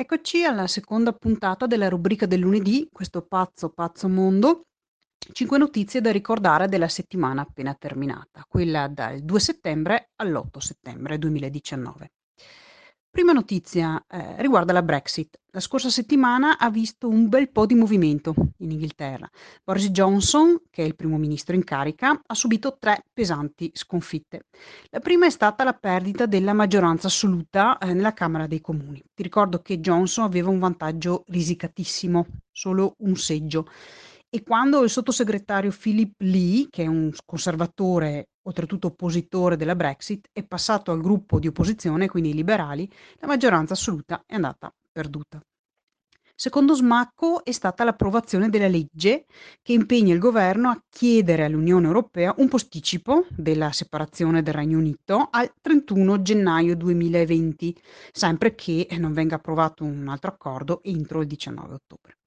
Eccoci alla seconda puntata della rubrica del lunedì, questo pazzo pazzo mondo. Cinque notizie da ricordare della settimana appena terminata, quella dal 2 settembre all'8 settembre 2019. Prima notizia eh, riguarda la Brexit. La scorsa settimana ha visto un bel po' di movimento in Inghilterra. Boris Johnson, che è il primo ministro in carica, ha subito tre pesanti sconfitte. La prima è stata la perdita della maggioranza assoluta eh, nella Camera dei Comuni. Ti ricordo che Johnson aveva un vantaggio risicatissimo, solo un seggio. E quando il sottosegretario Philip Lee, che è un conservatore oltretutto oppositore della Brexit, è passato al gruppo di opposizione, quindi i liberali, la maggioranza assoluta è andata perduta. Secondo smacco è stata l'approvazione della legge che impegna il governo a chiedere all'Unione Europea un posticipo della separazione del Regno Unito al 31 gennaio 2020, sempre che non venga approvato un altro accordo entro il 19 ottobre.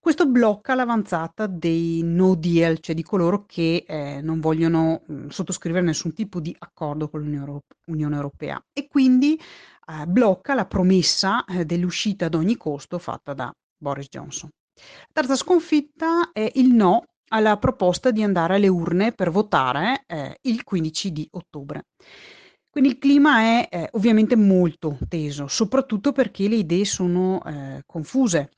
Questo blocca l'avanzata dei no deal, cioè di coloro che eh, non vogliono mh, mm, sottoscrivere nessun tipo di accordo con l'Unione Europea e quindi eh, blocca la promessa eh, dell'uscita ad ogni costo fatta da Boris Johnson. La terza sconfitta è il no alla proposta di andare alle urne per votare eh, il 15 di ottobre. Quindi il clima è eh, ovviamente molto teso, soprattutto perché le idee sono eh, confuse.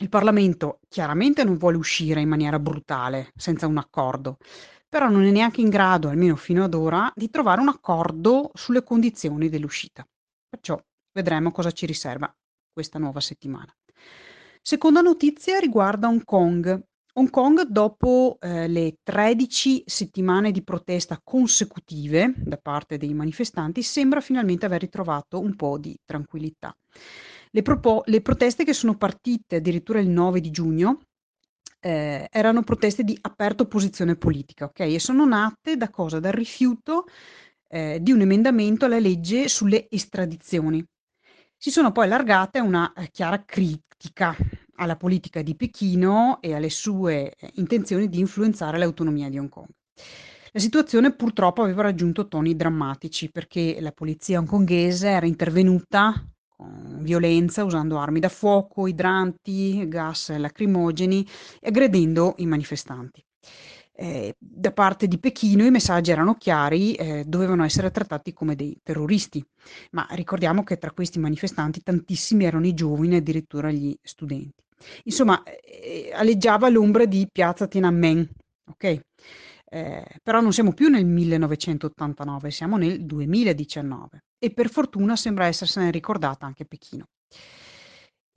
Il Parlamento chiaramente non vuole uscire in maniera brutale, senza un accordo, però non è neanche in grado, almeno fino ad ora, di trovare un accordo sulle condizioni dell'uscita. Perciò vedremo cosa ci riserva questa nuova settimana. Seconda notizia riguarda Hong Kong. Hong Kong, dopo eh, le 13 settimane di protesta consecutive da parte dei manifestanti, sembra finalmente aver ritrovato un po' di tranquillità. Le, propo- le proteste che sono partite addirittura il 9 di giugno eh, erano proteste di aperta opposizione politica, ok? E sono nate da cosa? Dal rifiuto eh, di un emendamento alla legge sulle estradizioni. Si sono poi allargate a una eh, chiara critica alla politica di Pechino e alle sue eh, intenzioni di influenzare l'autonomia di Hong Kong. La situazione purtroppo aveva raggiunto toni drammatici perché la polizia hongkongese era intervenuta violenza, usando armi da fuoco, idranti, gas lacrimogeni e aggredendo i manifestanti. Eh, da parte di Pechino i messaggi erano chiari, eh, dovevano essere trattati come dei terroristi, ma ricordiamo che tra questi manifestanti tantissimi erano i giovani, addirittura gli studenti. Insomma, eh, aleggiava l'ombra di piazza Tiananmen, ok? Eh, però non siamo più nel 1989, siamo nel 2019 e per fortuna sembra essersene ricordata anche Pechino.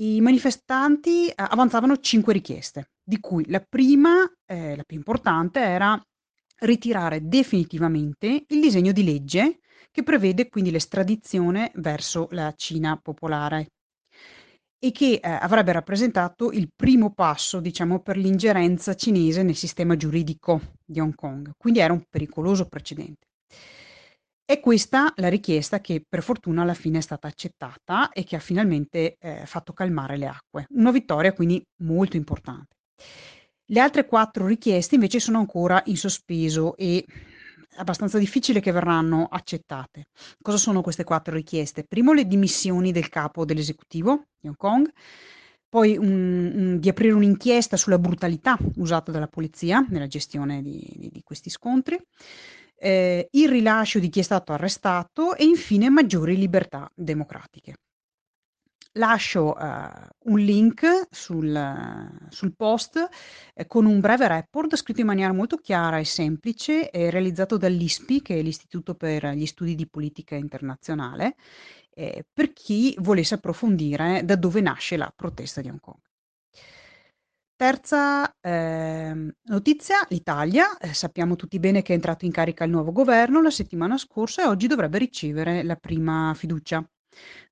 I manifestanti eh, avanzavano cinque richieste, di cui la prima, eh, la più importante, era ritirare definitivamente il disegno di legge che prevede quindi l'estradizione verso la Cina popolare e che eh, avrebbe rappresentato il primo passo, diciamo, per l'ingerenza cinese nel sistema giuridico di Hong Kong. Quindi era un pericoloso precedente. È questa la richiesta che per fortuna alla fine è stata accettata e che ha finalmente eh, fatto calmare le acque. Una vittoria quindi molto importante. Le altre quattro richieste invece sono ancora in sospeso e abbastanza difficile che verranno accettate. Cosa sono queste quattro richieste? Primo, le dimissioni del capo dell'esecutivo di Hong Kong, poi un, un, di aprire un'inchiesta sulla brutalità usata dalla polizia nella gestione di, di, di questi scontri, eh, il rilascio di chi è stato arrestato e infine maggiori libertà democratiche. Lascio uh, un link sul, sul post eh, con un breve report scritto in maniera molto chiara e semplice, realizzato dall'ISPI, che è l'Istituto per gli Studi di Politica Internazionale, eh, per chi volesse approfondire da dove nasce la protesta di Hong Kong. Terza eh, notizia, l'Italia. Eh, sappiamo tutti bene che è entrato in carica il nuovo governo la settimana scorsa e oggi dovrebbe ricevere la prima fiducia.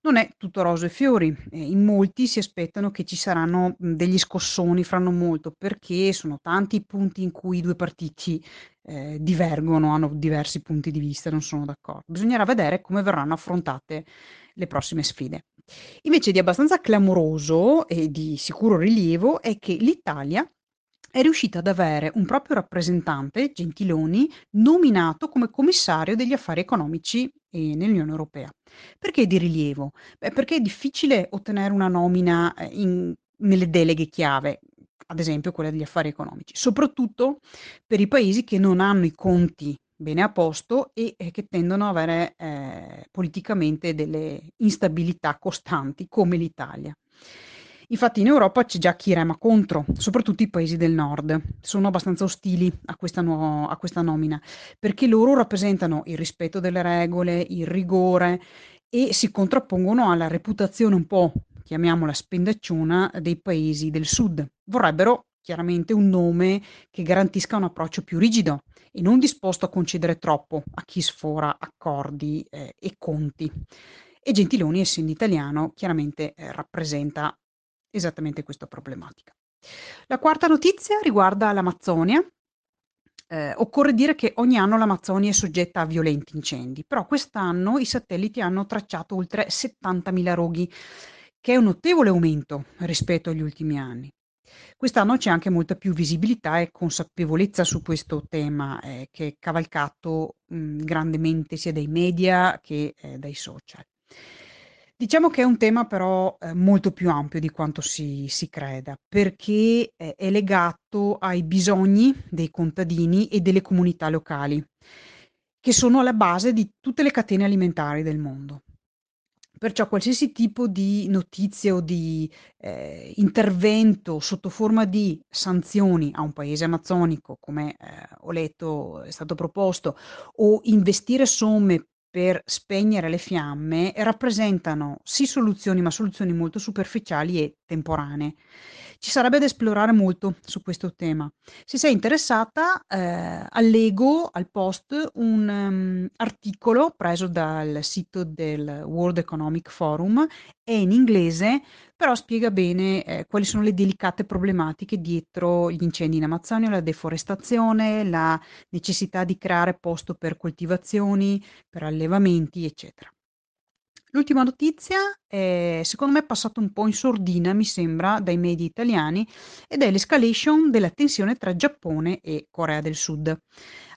Non è tutto rose e fiori, e in molti si aspettano che ci saranno degli scossoni fra non molto, perché sono tanti i punti in cui i due partiti eh, divergono, hanno diversi punti di vista, non sono d'accordo. Bisognerà vedere come verranno affrontate le prossime sfide. Invece di abbastanza clamoroso e di sicuro rilievo è che l'Italia è riuscita ad avere un proprio rappresentante, Gentiloni, nominato come commissario degli affari economici e nell'Unione Europea. Perché di rilievo? Beh, perché è difficile ottenere una nomina eh, in, nelle deleghe chiave, ad esempio quella degli affari economici, soprattutto per i paesi che non hanno i conti bene a posto e eh, che tendono ad avere eh, politicamente delle instabilità costanti come l'Italia. Infatti in Europa c'è già chi rema contro, soprattutto i paesi del nord, sono abbastanza ostili a questa, nuova, a questa nomina, perché loro rappresentano il rispetto delle regole, il rigore e si contrappongono alla reputazione un po', chiamiamola spendacciona, dei paesi del sud. Vorrebbero chiaramente un nome che garantisca un approccio più rigido e non disposto a concedere troppo a chi sfora accordi eh, e conti. E Gentiloni, essendo italiano, chiaramente eh, rappresenta esattamente questa problematica. La quarta notizia riguarda l'Amazzonia. Eh, occorre dire che ogni anno l'Amazzonia è soggetta a violenti incendi, però quest'anno i satelliti hanno tracciato oltre 70.000 roghi, che è un notevole aumento rispetto agli ultimi anni. Quest'anno c'è anche molta più visibilità e consapevolezza su questo tema, eh, che è cavalcato mh, grandemente sia dai media che eh, dai social. Diciamo che è un tema però, ehm, molto più ampio di quanto si si creda, perché è è legato ai bisogni dei contadini e delle comunità locali, che sono alla base di tutte le catene alimentari del mondo. Perciò qualsiasi tipo di notizia o di, ehm, intervento sotto forma di sanzioni a un paese amazzonico, come, ehm, ho letto è stato proposto, o investire somme per spegnere le fiamme rappresentano sì soluzioni, ma soluzioni molto superficiali e temporanee. Ci sarebbe da esplorare molto su questo tema. Se sei interessata, eh, allego al post un um, articolo preso dal sito del World Economic Forum, è in inglese, però spiega bene eh, quali sono le delicate problematiche dietro gli incendi in Amazzonia, la deforestazione, la necessità di creare posto per coltivazioni, per allevamenti, eccetera. L'ultima notizia è, secondo me, è passata un po' in sordina, mi sembra, dai media italiani, ed è l'escalation della tensione tra Giappone e Corea del Sud.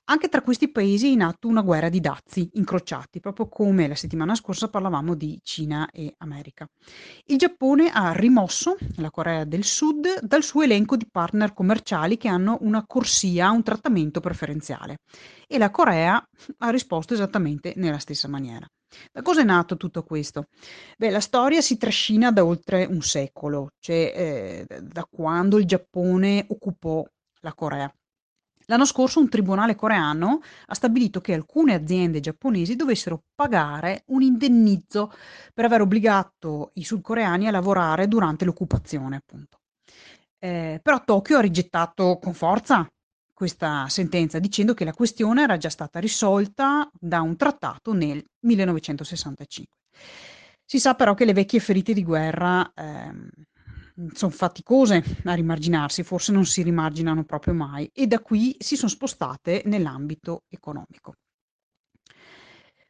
Anche tra questi paesi è in atto una guerra di dazi incrociati, proprio come la settimana scorsa parlavamo di Cina e America. Il Giappone ha rimosso la Corea del Sud dal suo elenco di partner commerciali che hanno una corsia, un trattamento preferenziale e la Corea ha risposto esattamente nella stessa maniera. Da cosa è nato tutto questo? Beh, la storia si trascina da oltre un secolo, cioè eh, da quando il Giappone occupò la Corea. L'anno scorso un tribunale coreano ha stabilito che alcune aziende giapponesi dovessero pagare un indennizzo per aver obbligato i sudcoreani a lavorare durante l'occupazione, appunto. Eh, però Tokyo ha rigettato con forza questa sentenza dicendo che la questione era già stata risolta da un trattato nel 1965. Si sa però che le vecchie ferite di guerra ehm, sono faticose a rimarginarsi, forse non si rimarginano proprio mai e da qui si sono spostate nell'ambito economico.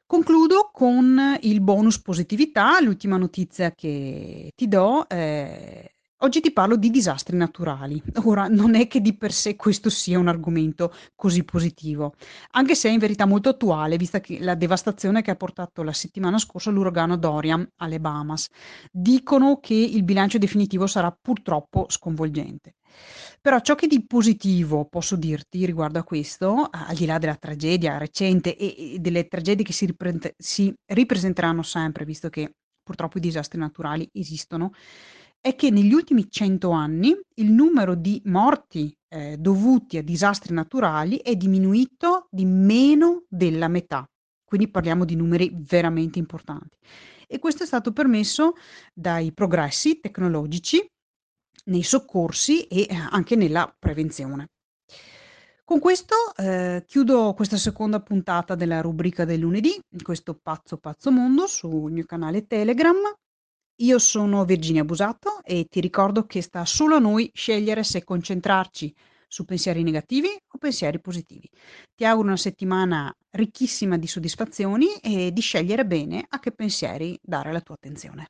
Concludo con il bonus positività, l'ultima notizia che ti do. Eh, Oggi ti parlo di disastri naturali. Ora, non è che di per sé questo sia un argomento così positivo, anche se è in verità molto attuale, vista la devastazione che ha portato la settimana scorsa l'uragano Dorian alle Bahamas. Dicono che il bilancio definitivo sarà purtroppo sconvolgente. Però ciò che di positivo posso dirti riguardo a questo, al di là della tragedia recente e, e delle tragedie che si, ripre- si ripresenteranno sempre, visto che purtroppo i disastri naturali esistono, è che negli ultimi 100 anni il numero di morti eh, dovuti a disastri naturali è diminuito di meno della metà. Quindi parliamo di numeri veramente importanti. E questo è stato permesso dai progressi tecnologici nei soccorsi e anche nella prevenzione. Con questo eh, chiudo questa seconda puntata della rubrica del lunedì, questo pazzo pazzo mondo sul mio canale Telegram. Io sono Virginia Busato e ti ricordo che sta solo a noi scegliere se concentrarci su pensieri negativi o pensieri positivi. Ti auguro una settimana ricchissima di soddisfazioni e di scegliere bene a che pensieri dare la tua attenzione.